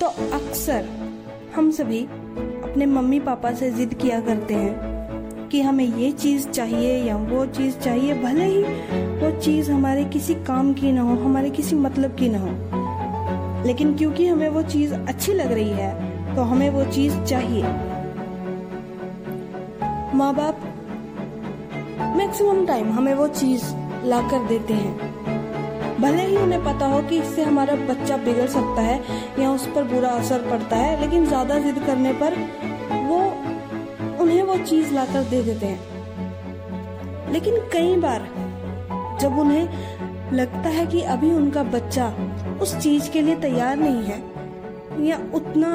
तो अक्सर हम सभी अपने मम्मी पापा से जिद किया करते हैं कि हमें ये चीज़ चाहिए या वो चीज़ चाहिए, भले ही वो चीज़ हमारे किसी काम की ना हो, हमारे किसी मतलब की ना हो। लेकिन क्योंकि हमें वो चीज़ अच्छी लग रही है तो हमें वो चीज़ चाहिए। माँ बाप, मैक्सिमम टाइम हमें वो चीज़ ला कर देते हैं। भले ही उन्हें पता हो कि इससे हमारा बच्चा बिगड़ सकता है या उस पर बुरा असर पड़ता है, लेकिन ज़्यादा जिद करने पर वो उन्हें वो चीज़ लाकर दे देते हैं। लेकिन कई बार जब उन्हें लगता है कि अभी उनका बच्चा उस चीज़ के लिए तैयार नहीं है या उतना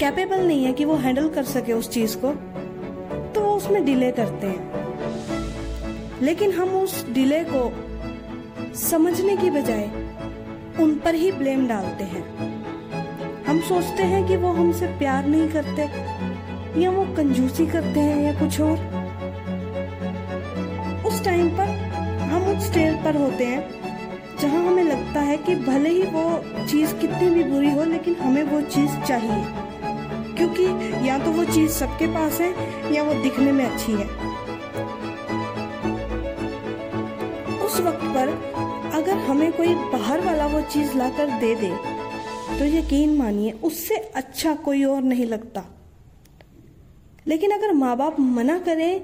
कैपेबल नहीं है कि वो हैंडल कर सके उस चीज़ को तो वो उसमें डिले करते हैं। लेकिन हम उस डिले को समझने की बजाय उन पर ही ब्लेम डालते हैं। हम सोचते हैं कि वो हमसे प्यार नहीं करते, या वो कंजूसी करते हैं, या कुछ और। उस टाइम पर हम उस स्टेज पर होते हैं, जहाँ हमें लगता है कि भले ही वो चीज़ कितनी भी बुरी हो, लेकिन हमें वो चीज़ चाहिए। क्योंकि या तो वो चीज़ सबके पास है, या वो दिखने में अच्छी है। उस वक्त पर अगर हमें कोई बाहर वाला वो चीज़ लाकर दे दे तो यकीन मानिए, उससे अच्छा कोई और नहीं लगता। लेकिन अगर माँ बाप मना करें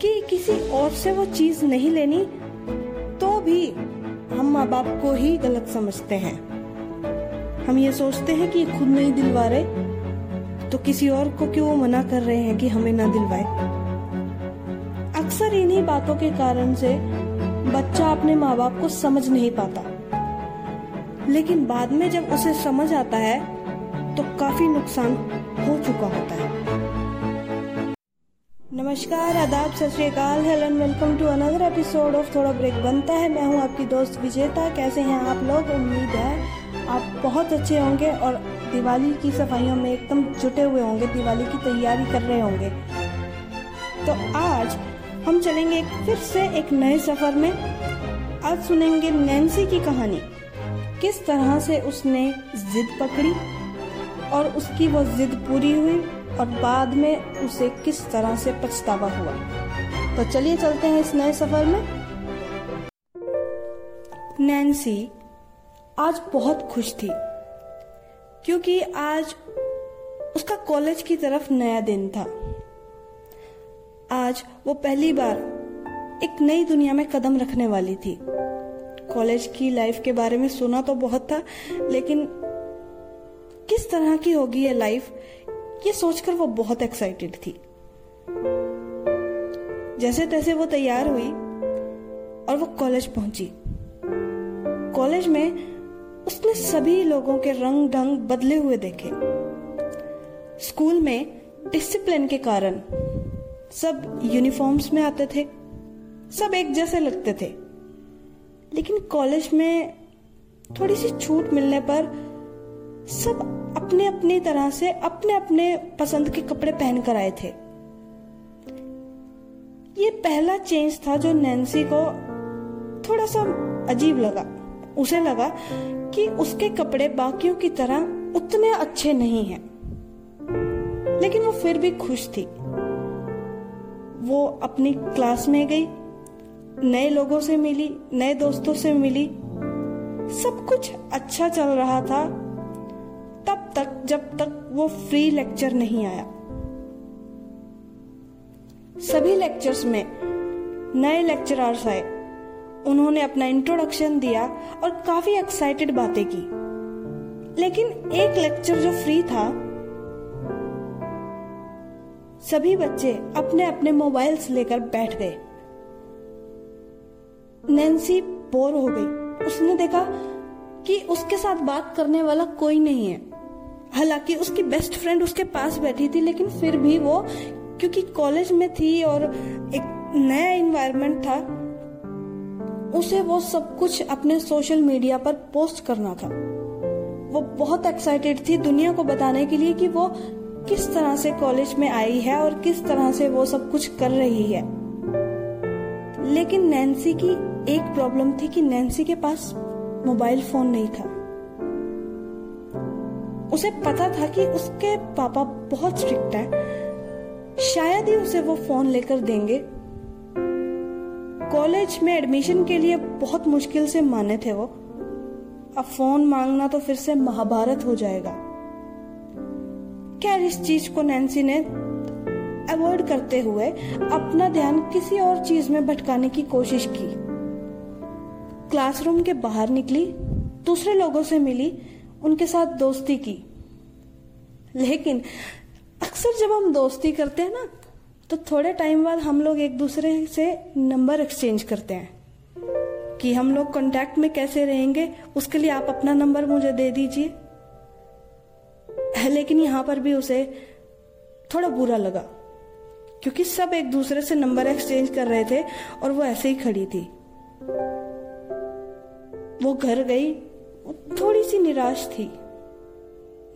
कि किसी और से वो चीज़ नहीं लेनी तो भी हम माँ बाप को ही गलत समझते हैं। हम ये सोचते हैं कि खुद नहीं दिलवा रहे तो किसी और को क्यों वो मना कर रहे हैं कि हमें ना दिलवाए? अक्सर इन्हीं बातों के कारण से बच्चा अपने माँ बाप को समझ नहीं पाता। लेकिन बाद में जब उसे समझ आता है तो काफ़ी नुकसान हो चुका होता है। नमस्कार, आदाब, सत and welcome to another episode of थोड़ा ब्रेक बनता है। मैं हूँ आपकी दोस्त विजेता। कैसे हैं आप लोग? उम्मीद है आप बहुत अच्छे होंगे और दिवाली की सफाइयों में एकदम जुटे हुए होंगे, दिवाली की तैयारी कर रहे होंगे। तो आज हम चलेंगे फिर से एक नए सफ़र में। आज सुनेंगे नैन्सी की कहानी। किस तरह से उसने जिद पकड़ी और उसकी वो जिद पूरी हुई और बाद में उसे किस तरह से पछतावा हुआ। तो चलिए चलते हैं इस नए सफ़र में। नैन्सी आज बहुत खुश थी, क्योंकि आज उसका कॉलेज की तरफ़ नया दिन था। आज वो पहली बार एक नई दुनिया में कदम रखने वाली थी। कॉलेज की लाइफ के बारे में सुना तो बहुत था, लेकिन किस तरह की होगी ये लाइफ, ये सोचकर वो बहुत एक्साइटेड थी। जैसे तैसे वो तैयार हुई और वो कॉलेज पहुँची। कॉलेज में उसने सभी लोगों के रंग ढंग बदले हुए देखे। स्कूल में डिसिप्लिन के कारण सब यूनिफॉर्म्स में आते थे। सब एक जैसे लगते थे। लेकिन कॉलेज में थोड़ी सी छूट मिलने पर सब अपने अपनी तरह से अपने अपने पसंद के कपड़े पहन कर आए थे। ये पहला चेंज था जो नैन्सी को थोड़ा सा अजीब लगा। उसे लगा कि उसके कपड़े बाकियों की तरह उतने अच्छे नहीं हैं। लेकिन वो फिर भी खुश थी। वो अपनी क्लास में गई, नए लोगों से मिली, नए दोस्तों से मिली। सब कुछ अच्छा चल रहा था। तब तक, जब तक वो फ्री लेक्चर नहीं आया। सभी लेक्चर्स में नए लेक्चरर्स आए। उन्होंने अपना इंट्रोडक्शन दिया और काफ़ी एक्साइटेड बातें की। लेकिन एक लेक्चर जो फ्री था सभी बच्चे अपने अपने मोबाइल्स लेकर बैठ गए। नैन्सी बोर हो गई। उसने देखा कि उसके साथ बात करने वाला कोई नहीं है। हालाँकि उसकी बेस्ट फ्रेंड उसके पास बैठी थी, लेकिन फिर भी वो, क्योंकि कॉलेज में थी और एक नया इन्वायरमेंट था, उसे वो सब कुछ अपने सोशल मीडिया पर पोस्ट करना था। वो बहुत एक्साइटेड थी दुनिया को बताने के लिए कि वो किस तरह से कॉलेज में आई है और किस तरह से वो सब कुछ कर रही है। लेकिन नैन्सी की एक प्रॉब्लम थी कि नैन्सी के पास मोबाइल फ़ोन नहीं था। उसे पता था कि उसके पापा बहुत स्ट्रिक्ट हैं। शायद ही उसे वो फ़ोन लेकर देंगे। कॉलेज में एडमिशन के लिए बहुत मुश्किल से माने थे वो। अब फ़ोन मांगना तो फिर से महाभारत हो जाएगा। क्या इस चीज़ को नैन्सी ने अवॉइड करते हुए अपना ध्यान किसी और चीज़ में भटकाने की कोशिश की। क्लासरूम के बाहर निकली, दूसरे लोगों से मिली, उनके साथ दोस्ती की। लेकिन अक्सर जब हम दोस्ती करते हैं ना तो थोड़े टाइम बाद हम लोग एक दूसरे से नंबर एक्सचेंज करते हैं कि हम लोग कांटेक्ट में कैसे रहेंगे, उसके लिए आप अपना नंबर मुझे दे दीजिए। लेकिन यहाँ पर भी उसे थोड़ा बुरा लगा, क्योंकि सब एक दूसरे से नंबर एक्सचेंज कर रहे थे और वो ऐसे ही खड़ी थी। वो घर गई थोड़ी सी निराश थी।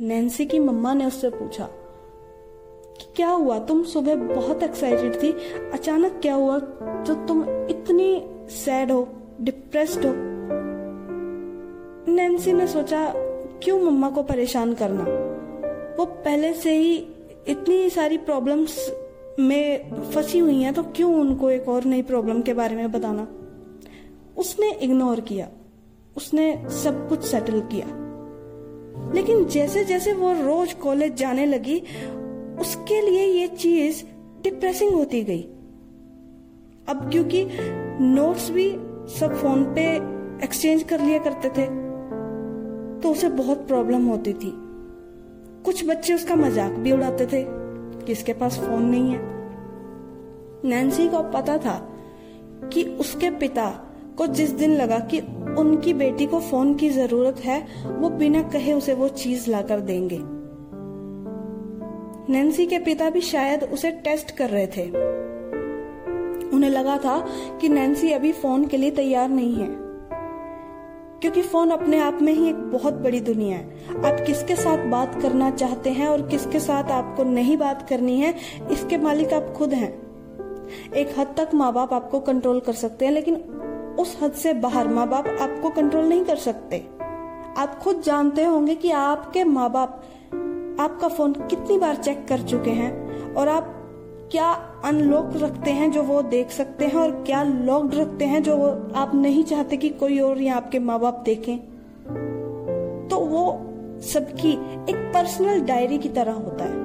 नैन्सी की मम्मा ने उससे पूछा कि क्या हुआ? तुम सुबह बहुत एक्साइटेड थी। अचानक क्या हुआ? जो तुम इतनी सैड हो डिप्रेस्ड हो। नैन्सी ने सोचा, क्यों मम्मा को परेशान करना? वो पहले से ही इतनी सारी प्रॉब्लम्स में फंसी हुई हैं तो क्यों उनको एक और नई प्रॉब्लम के बारे में बताना? उसने इग्नोर किया। उसने सब कुछ सेटल किया। लेकिन जैसे जैसे वो रोज कॉलेज जाने लगी, उसके लिए ये चीज़ डिप्रेसिंग होती गई। अब क्योंकि नोट्स भी सब फ़ोन पे एक्सचेंज कर लिया करते थे तो उसे बहुत प्रॉब्लम होती थी। कुछ बच्चे उसका मज़ाक भी उड़ाते थे कि इसके पास फ़ोन नहीं है। नैन्सी को पता था कि उसके पिता को जिस दिन लगा कि उनकी बेटी को फ़ोन की ज़रूरत है, वो बिना कहे उसे वो चीज़ लाकर देंगे। नैन्सी के पिता भी शायद उसे टेस्ट कर रहे थे। उन्हें लगा था कि नैन्सी अभी फ़ोन के लिए तैयार नहीं है। क्योंकि फ़ोन अपने आप में ही एक बहुत बड़ी दुनिया है। आप किसके साथ बात करना चाहते हैं और किसके साथ आपको नहीं बात करनी है, इसके मालिक आप खुद हैं। एक हद तक माँ बाप आपको कंट्रोल कर सकते हैं, लेकिन उस हद से बाहर माँ बाप आपको कंट्रोल नहीं कर सकते। आप खुद जानते होंगे कि आपके माँ बाप आपका फ़ोन कितनी बार चेक कर चुके हैं और आप क्या अनलॉक रखते हैं जो वो देख सकते हैं और क्या लॉक्ड रखते हैं जो वो आप नहीं चाहते कि कोई और या आपके माँ बाप देखें। तो वो सबकी एक पर्सनल डायरी की तरह होता है।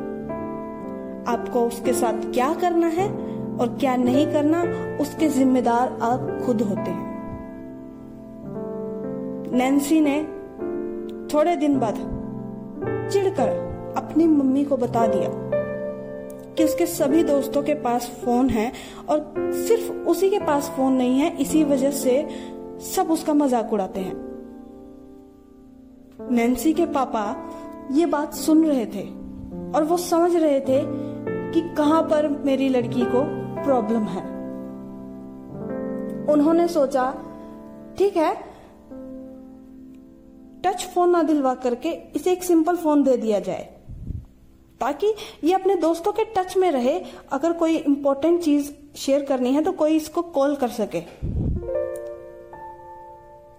आपको उसके साथ क्या करना है और क्या नहीं करना, उसके जिम्मेदार आप खुद होते हैं। नैन्सी ने थोड़े दिन बाद चिढ़कर अपनी मम्मी को बता दिया। कि उसके सभी दोस्तों के पास फ़ोन है और सिर्फ़ उसी के पास फ़ोन नहीं है, इसी वजह से सब उसका मज़ाक उड़ाते हैं। नैन्सी के पापा ये बात सुन रहे थे और वो समझ रहे थे कि कहाँ पर मेरी लड़की को प्रॉब्लम है। उन्होंने सोचा, ठीक है, टच फ़ोन ना दिलवा करके इसे एक सिंपल फ़ोन दे दिया जाए। ताकि ये अपने दोस्तों के टच में रहे। अगर कोई इंपॉर्टेंट चीज़ शेयर करनी है तो कोई इसको कॉल कर सके।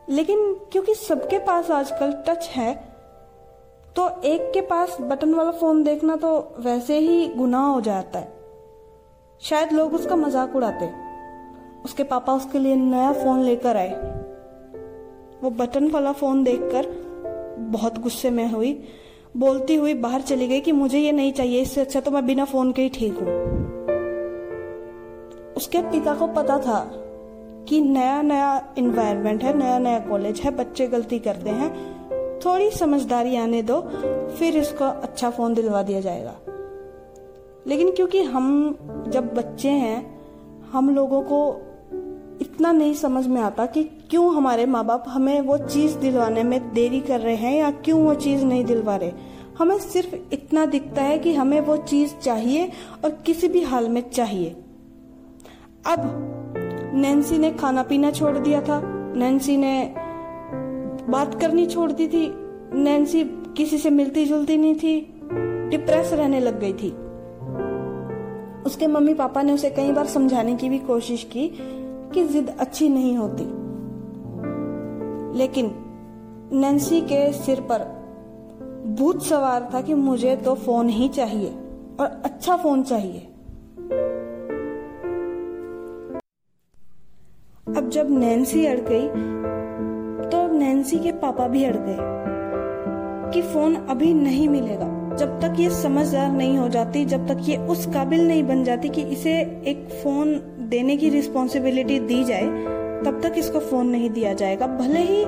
लेकिन क्योंकि सबके पास आजकल टच है तो एक के पास बटन वाला फ़ोन देखना तो वैसे ही गुनाह हो जाता है। शायद लोग उसका मज़ाक उड़ाते। उसके पापा उसके लिए नया फ़ोन लेकर आए। वो बटन वाला फ़ोन देखकर बहुत गुस्से में हुई। बोलती हुई बाहर चली गई कि मुझे ये नहीं चाहिए, इससे अच्छा तो मैं बिना फ़ोन के ही ठीक हूँ। उसके पिता को पता था कि नया नया इन्वायरमेंट है, नया नया कॉलेज है, बच्चे गलती करते हैं। थोड़ी समझदारी आने दो, फिर इसको अच्छा फ़ोन दिलवा दिया जाएगा। लेकिन क्योंकि हम जब बच्चे हैं, हम लोगों को इतना नहीं समझ में आता कि क्यों हमारे माँ बाप हमें वो चीज़ दिलवाने में देरी कर रहे हैं या क्यों वो चीज़ नहीं दिलवा रहे? हमें सिर्फ़ इतना दिखता है कि हमें वो चीज़ चाहिए और किसी भी हाल में चाहिए। अब नैन्सी ने खाना पीना छोड़ दिया था। नैन्सी ने बात करनी छोड़ दी थी। नैन्सी किसी से मिलती जुलती नहीं थी। डिप्रेस रहने लग गई थी। उसके मम्मी पापा ने उसे कई बार समझाने की भी कोशिश की कि जिद अच्छी नहीं होती। लेकिन नैन्सी के सिर पर भूत सवार था कि मुझे तो फ़ोन ही चाहिए और अच्छा फ़ोन चाहिए। अब जब नैन्सी अड़ गई तो नैन्सी के पापा भी अड़ गए कि फ़ोन अभी नहीं मिलेगा। जब तक ये समझदार नहीं हो जाती, जब तक ये उस काबिल नहीं बन जाती कि इसे एक फ़ोन देने की रिस्पॉन्सिबिलिटी दी जाए तब तक इसको फ़ोन नहीं दिया जाएगा। भले ही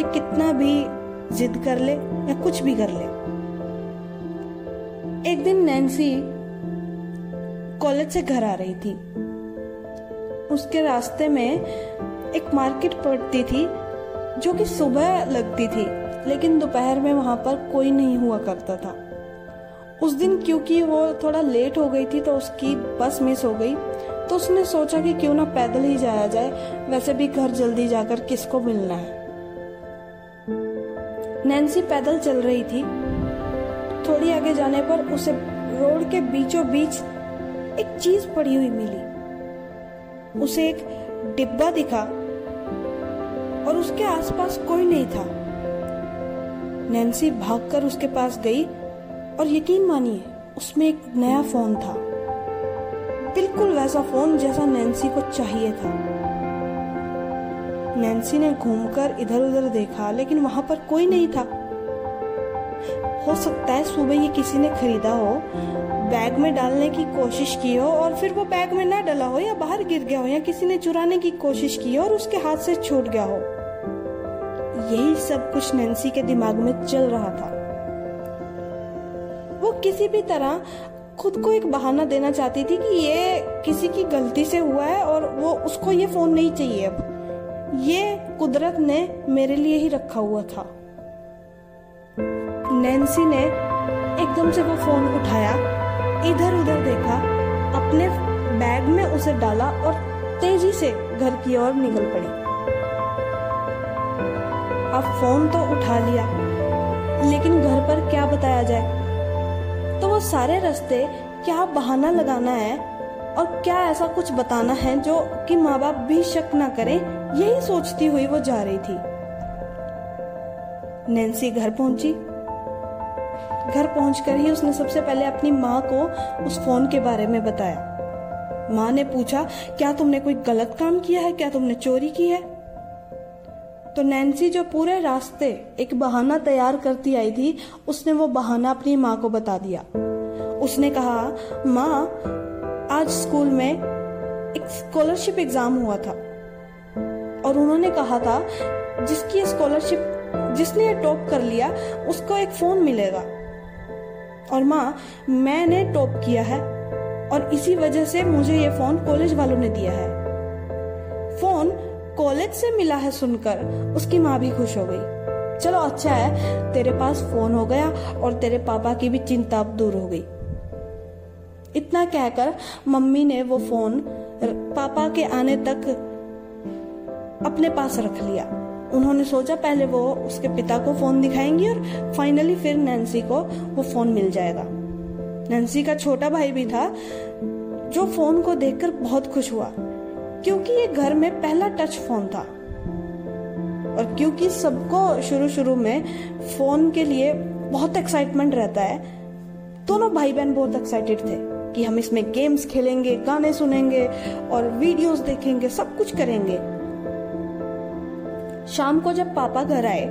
ये कितना भी जिद कर ले या कुछ भी कर ले। एक दिन नैन्सी कॉलेज से घर आ रही थी। उसके रास्ते में एक मार्केट पड़ती थी, जो कि सुबह लगती थी, लेकिन दोपहर में वहाँ पर कोई नहीं हुआ करता था। उस दिन क्योंकि वो थोड़ा लेट हो गई थी तो उसकी बस मिस हो गई। तो उसने सोचा कि क्यों ना पैदल ही जाया जाए। वैसे भी घर जल्दी जाकर किसको मिलना है? नैन्सी पैदल चल रही थी। थोड़ी आगे जाने पर उसे रोड के बीचों बीच एक चीज़ पड़ी हुई मिली। उसे एक डिब्बा दिखा और उसके आसपास कोई नहीं था। नैन्सी भागकर उसके पास गई और यकीन मानिए, उसमें एक नया फ़ोन था। बिल्कुल वैसा फ़ोन जैसा नैन्सी को चाहिए था। नैन्सी ने घूमकर इधर उधर देखा, लेकिन वहाँ पर कोई नहीं था। हो सकता है सुबह ये किसी ने खरीदा हो, बैग में डालने की कोशिश की हो और फिर वो बैग में ना डला हो या बाहर गिर गया हो या किसी ने चुराने की कोशिश की हो और उसके हाथ से छूट गया हो। यही सब कुछ नैन्सी के दिमाग में चल रहा था। वो किसी भी तरह खुद को एक बहाना देना चाहती थी कि ये किसी की गलती से हुआ है और वो उसको ये फ़ोन नहीं चाहिए अब। ये कुदरत ने मेरे लिए ही रखा हुआ था। नैन्सी ने एकदम से वो फ़ोन उठाया इधर उधर देखा, अपने बैग में उसे डाला और तेज़ी से घर की ओर निकल पड़ी। अब फ़ोन तो उठा लिया, लेकिन घर पर क्या बताया जाए? तो वो सारे रास्ते क्या बहाना लगाना है और क्या ऐसा कुछ बताना है जो कि माँ बाप भी शक ना करें? यही सोचती हुई वो जा रही थी। नैन्सी घर पहुँची। घर पहुंचकर ही उसने सबसे पहले अपनी माँ को उस फ़ोन के बारे में बताया। माँ ने पूछा, क्या तुमने कोई गलत काम किया है? क्या तुमने चोरी की है? तो नैन्सी जो पूरे रास्ते एक बहाना तैयार करती आई थी, उसने वो बहाना अपनी माँ को बता दिया। उसने कहा, माँ, आज स्कूल में एक स्कॉलरशिप एग्ज़ाम हुआ था। और उन्होंने कहा था, जिसकी स्कॉलरशिप, जिसने ये टॉप कर लिया, उसको एक फ़ोन मिलेगा। और माँ, मैंने टॉप किया है और इसी वजह से मुझे ये फ़ोन कॉलेज वालों ने दिया है। फ़ोन कॉलेज से मिला है सुनकर, उसकी माँ भी खुश हो गई। चलो अच्छा है, तेरे पास फ़ोन हो गया और तेरे पापा की भी चिंता अब दूर हो गई। इतना कहकर मम्मी ने वो फ़ोन पापा के आने तक अपने पास रख लिया। उन्होंने सोचा पहले वो उसके पिता को फ़ोन दिखाएँगी और फाइनली फिर नैन्सी को वो फ़ोन मिल जाएगा। नैन्सी का छोटा भाई भी था, जो फ़ोन को देखकर बहुत खुश हुआ। क्योंकि ये घर में पहला टच फ़ोन था। और क्योंकि सबको शुरू शुरू में फ़ोन के लिए बहुत एक्साइटमेंट रहता है, दोनों भाई बहन बहुत एक्साइटेड थे कि हम इसमें गेम्स खेलेंगे, गाने सुनेंगे और वीडियोस देखेंगे, सब कुछ करेंगे। शाम को जब पापा घर आए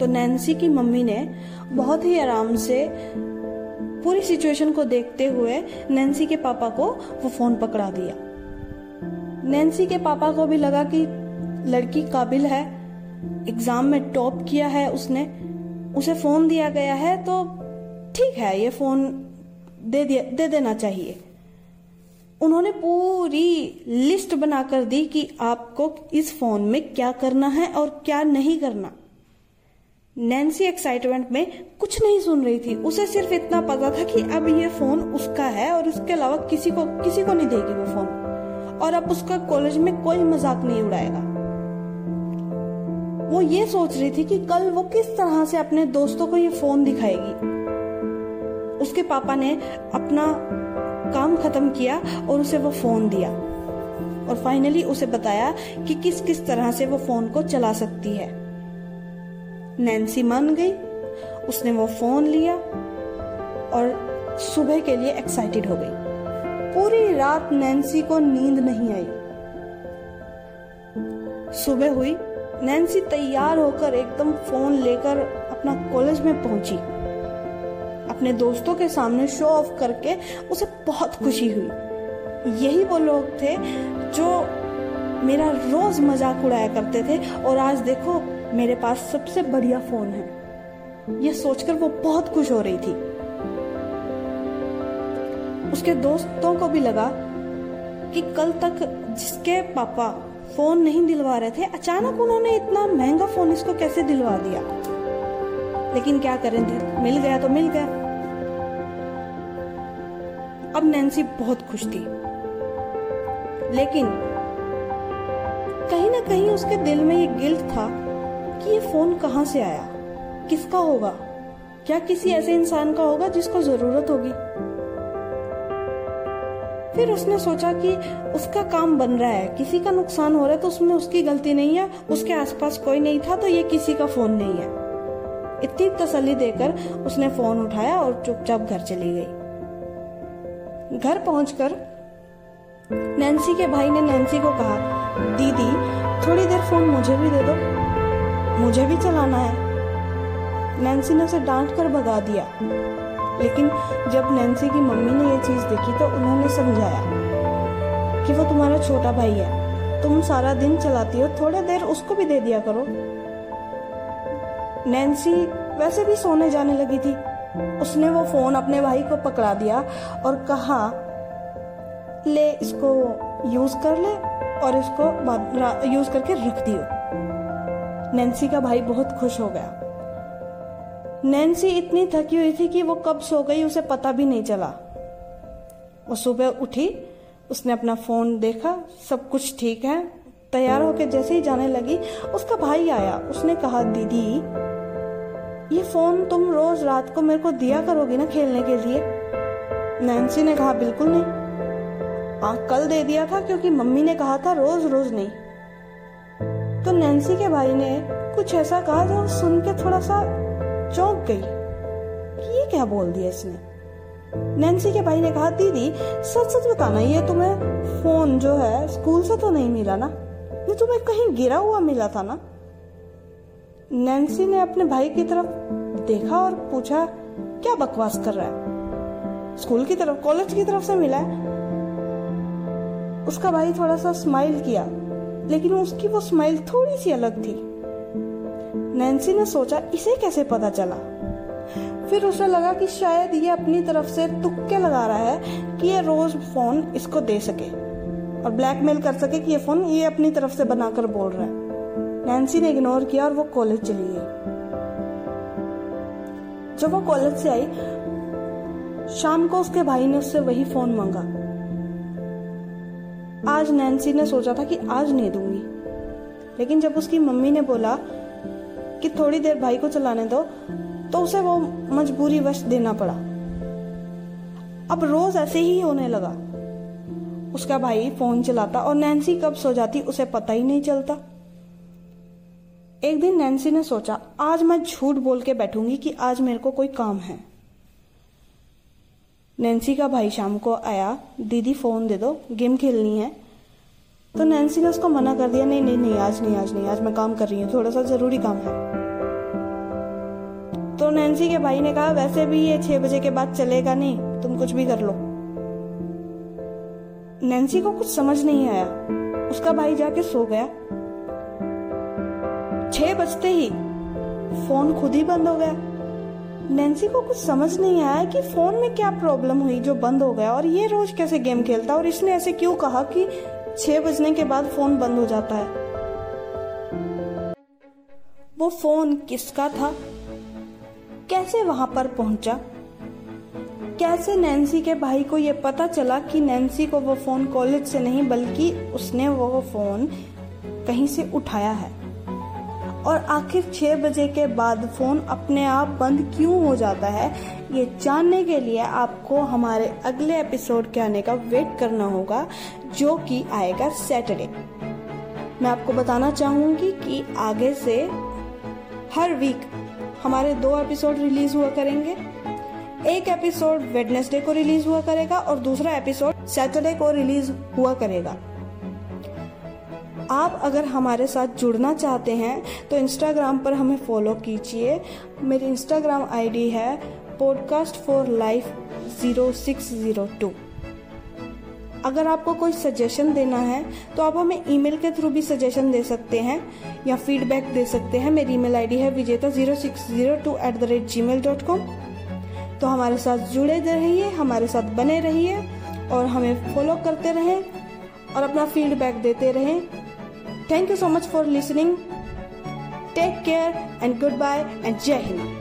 तो नैन्सी की मम्मी ने बहुत ही आराम से पूरी सिचुएशन को देखते हुए नैन्सी के पापा को वो फ़ोन पकड़ा दिया। नैन्सी के पापा को भी लगा कि लड़की काबिल है। एग्ज़ाम में टॉप किया है उसने। उसे फ़ोन दिया गया है तो ठीक है, ये फ़ोन दे दिया, दे देना चाहिए। उन्होंने पूरी लिस्ट बनाकर दी कि आपको इस फ़ोन में क्या करना है और क्या नहीं करना। नैन्सी एक्साइटमेंट में कुछ नहीं सुन रही थी। उसे सिर्फ़ इतना पता था कि अब ये फ़ोन उसका है और उसके अलावा किसी को किसी को नहीं देगी वो फ़ोन और अब उसका कॉलेज में कोई मज़ाक नहीं उड़ाएगा। वो ये सोच रही थी कि कल वो किस तरह से अपने दोस्तों को ये फ़ोन दिखाएगी। उसके पापा ने अपना काम खत्म किया और उसे वो फ़ोन दिया। और फाइनली उसे बताया कि किस किस तरह से वो फ़ोन को चला सकती है। नैन्सी मान गई, उसने वो फ़ोन लिया और सुबह के लिए एक्साइटेड हो गई। पूरी रात नैन्सी को नींद नहीं आई। सुबह हुई, नैन्सी तैयार होकर एकदम फ़ोन लेकर अपना कॉलेज में पहुँची। अपने दोस्तों के सामने शो ऑफ़ करके उसे बहुत खुशी हुई। यही वो लोग थे जो मेरा रोज मज़ाक उड़ाया करते थे और आज देखो, मेरे पास सबसे बढ़िया फ़ोन है। यह सोचकर वो बहुत खुश हो रही थी। उसके दोस्तों को भी लगा कि कल तक जिसके पापा फ़ोन नहीं दिलवा रहे थे, अचानक उन्होंने इतना महँगा फ़ोन इसको कैसे दिलवा दिया? लेकिन क्या करें थे? मिल गया तो मिल गया। अब नैन्सी बहुत खुश थी। लेकिन कहीं ना कहीं उसके दिल में ये गिल्ट था कि ये फ़ोन कहाँ से आया? किसका होगा? क्या किसी ऐसे इंसान का होगा जिसको ज़रूरत होगी? फिर उसने सोचा कि उसका काम बन रहा है। किसी का नुकसान हो रहा है तो उसमें उसकी गलती नहीं है, उसके आसपास कोई नहीं था तो ये किसी का फ़ोन नहीं है। इतनी तसल्ली देकर उसने फ़ोन उठाया और चुपचाप घर चली गई। घर पहुंचकर नैन्सी के भाई ने नैन्सी को कहा, दीदी, थोड़ी देर फ़ोन मुझे भी दे दो। मुझे भी चलाना है। नैन्सी ने उसे डांट कर भगा दिया। लेकिन जब नैन्सी की मम्मी ने ये चीज़ देखी तो उन्होंने समझाया कि वो तुम्हारा छोटा भाई है। तुम सारा दिन चलाती हो, थोड़े देर उसको भी दे दिया करो। नैन्सी वैसे भी सोने जाने लगी थी। उसने वो फ़ोन अपने भाई को पकड़ा दिया और कहा, ले, इसको यूज़ कर ले और इसको यूज़ करके रख दियो। नैन्सी का भाई बहुत खुश हो गया। नैन्सी इतनी थकी हुई थी कि वो कब सो गई उसे पता भी नहीं चला। वो सुबह उठी उसने अपना फ़ोन देखा सब कुछ ठीक है तैयार होकर जैसे ही जाने लगी उसका भाई आया उसने कहा दीदी ये फ़ोन तुम रोज रात को मेरे को दिया करोगी ना खेलने के लिए? नैन्सी ने कहा बिल्कुल नहीं। आ, कल दे दिया था क्योंकि मम्मी ने कहा था रोज रोज नहीं। तो नैन्सी के भाई ने कुछ ऐसा कहा जो सुन के थोड़ा सा चौंक गई। कि ये क्या बोल दिया इसने? नैन्सी के भाई ने कहा, दीदी सच सच बताना, ये तुम्हें फ़ोन जो है, स्कूल से तो नहीं मिला ना? ये तुम्हें कहीं गिरा हुआ मिला था ना? नैन्सी ने अपने भाई की तरफ़ देखा और पूछा, क्या बकवास कर रहा है? स्कूल की तरफ़, कॉलेज की तरफ़ से मिला है? उसका भाई थोड़ा सा स्माइल किया, लेकिन उसकी वो स्माइल थोड़ी सी अलग थी। नैन्सी ने सोचा, इसे कैसे पता चला? फिर उसे लगा कि शायद ये अपनी तरफ़ से तुक्के लगा रहा है कि ये रोज फ़ोन इसको दे सके और ब्लैकमेल कर सके कि ये फ़ोन ये अपनी तरफ़ से बनाकर बोल रहा है। नैन्सी ने इग्नोर किया और वो कॉलेज चली गई। जब वो कॉलेज से आई, शाम को उसके भाई ने उससे वही फ़ोन मांगा। आज नैन्सी ने सोचा था कि आज नहीं दूँगी। लेकिन जब उसकी मम्मी ने बोला कि थोड़ी देर भाई को चलाने दो तो उसे वो मजबूरी वश देना पड़ा। अब रोज ऐसे ही होने लगा। उसका भाई फ़ोन चलाता और नैन्सी कब सो जाती उसे पता ही नहीं चलता। एक दिन नैन्सी ने सोचा, आज मैं झूठ बोल के बैठूँगी कि आज मेरे को कोई काम है। नैन्सी का भाई शाम को आया, दीदी, फ़ोन दे दो, गेम खेलनी है। तो नैन्सी ने उसको मना कर दिया, नहीं नहीं नहीं, आज नहीं आज नहीं, आज मैं काम कर रही हूँ, थोड़ा सा ज़रूरी काम है। तो नैन्सी के भाई ने कहा, वैसे भी ये छह बजे के बाद चलेगा नहीं, तुम कुछ भी कर लो। नैन्सी को कुछ समझ नहीं आया। उसका भाई जाके सो गया। छह बजते ही फ़ोन खुद ही बंद हो गया। नैन्सी को कुछ समझ नहीं आया कि फ़ोन में क्या प्रॉब्लम हुई जो बंद हो गया, और ये रोज कैसे गेम खेलता और इसने ऐसे क्यों कहा कि छह बजने के बाद फ़ोन बंद हो जाता है? वो फ़ोन किसका था? कैसे वहाँ पर पहुँचा? कैसे नैन्सी के भाई को यह पता चला कि नैन्सी को वो फ़ोन कॉलेज से नहीं, बल्कि उसने वो फ़ोन कहीं से उठाया है? और आखिर छह बजे के बाद फ़ोन अपने आप बंद क्यों हो जाता है, ये जानने के लिए आपको हमारे अगले एपिसोड के आने का वेट करना होगा, जो कि आएगा सैटरडे। मैं आपको बताना चाहूँगी कि आगे से हर वीक हमारे दो एपिसोड रिलीज़ हुआ करेंगे। एक एपिसोड वेडनेसडे को रिलीज़ हुआ करेगा और दूसरा एपिसोड सैटरडे को रिलीज़ हुआ करेगा। आप अगर हमारे साथ जुड़ना चाहते हैं तो इंस्टाग्राम पर हमें फॉलो कीजिए। मेरी इंस्टाग्राम आईडी है podcast for life zero six zero two अगर आपको कोई सजेशन देना है तो आप हमें ईमेल के थ्रू भी सजेशन दे सकते हैं, या फीडबैक दे सकते हैं। मेरी ईमेल आईडी है Vijeta zero six zero two at the rate Gmail dot com तो हमारे साथ जुड़े रहिए, हमारे साथ बने रहिए, और हमें फॉलो करते रहें, और अपना फीडबैक देते रहें। Thank you so much for listening take care and goodbye and जय हिंद